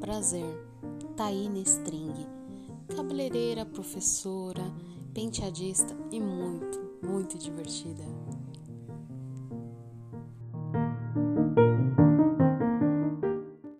prazer, Taine String, cabeleireira, professora, penteadista e muito, muito divertida.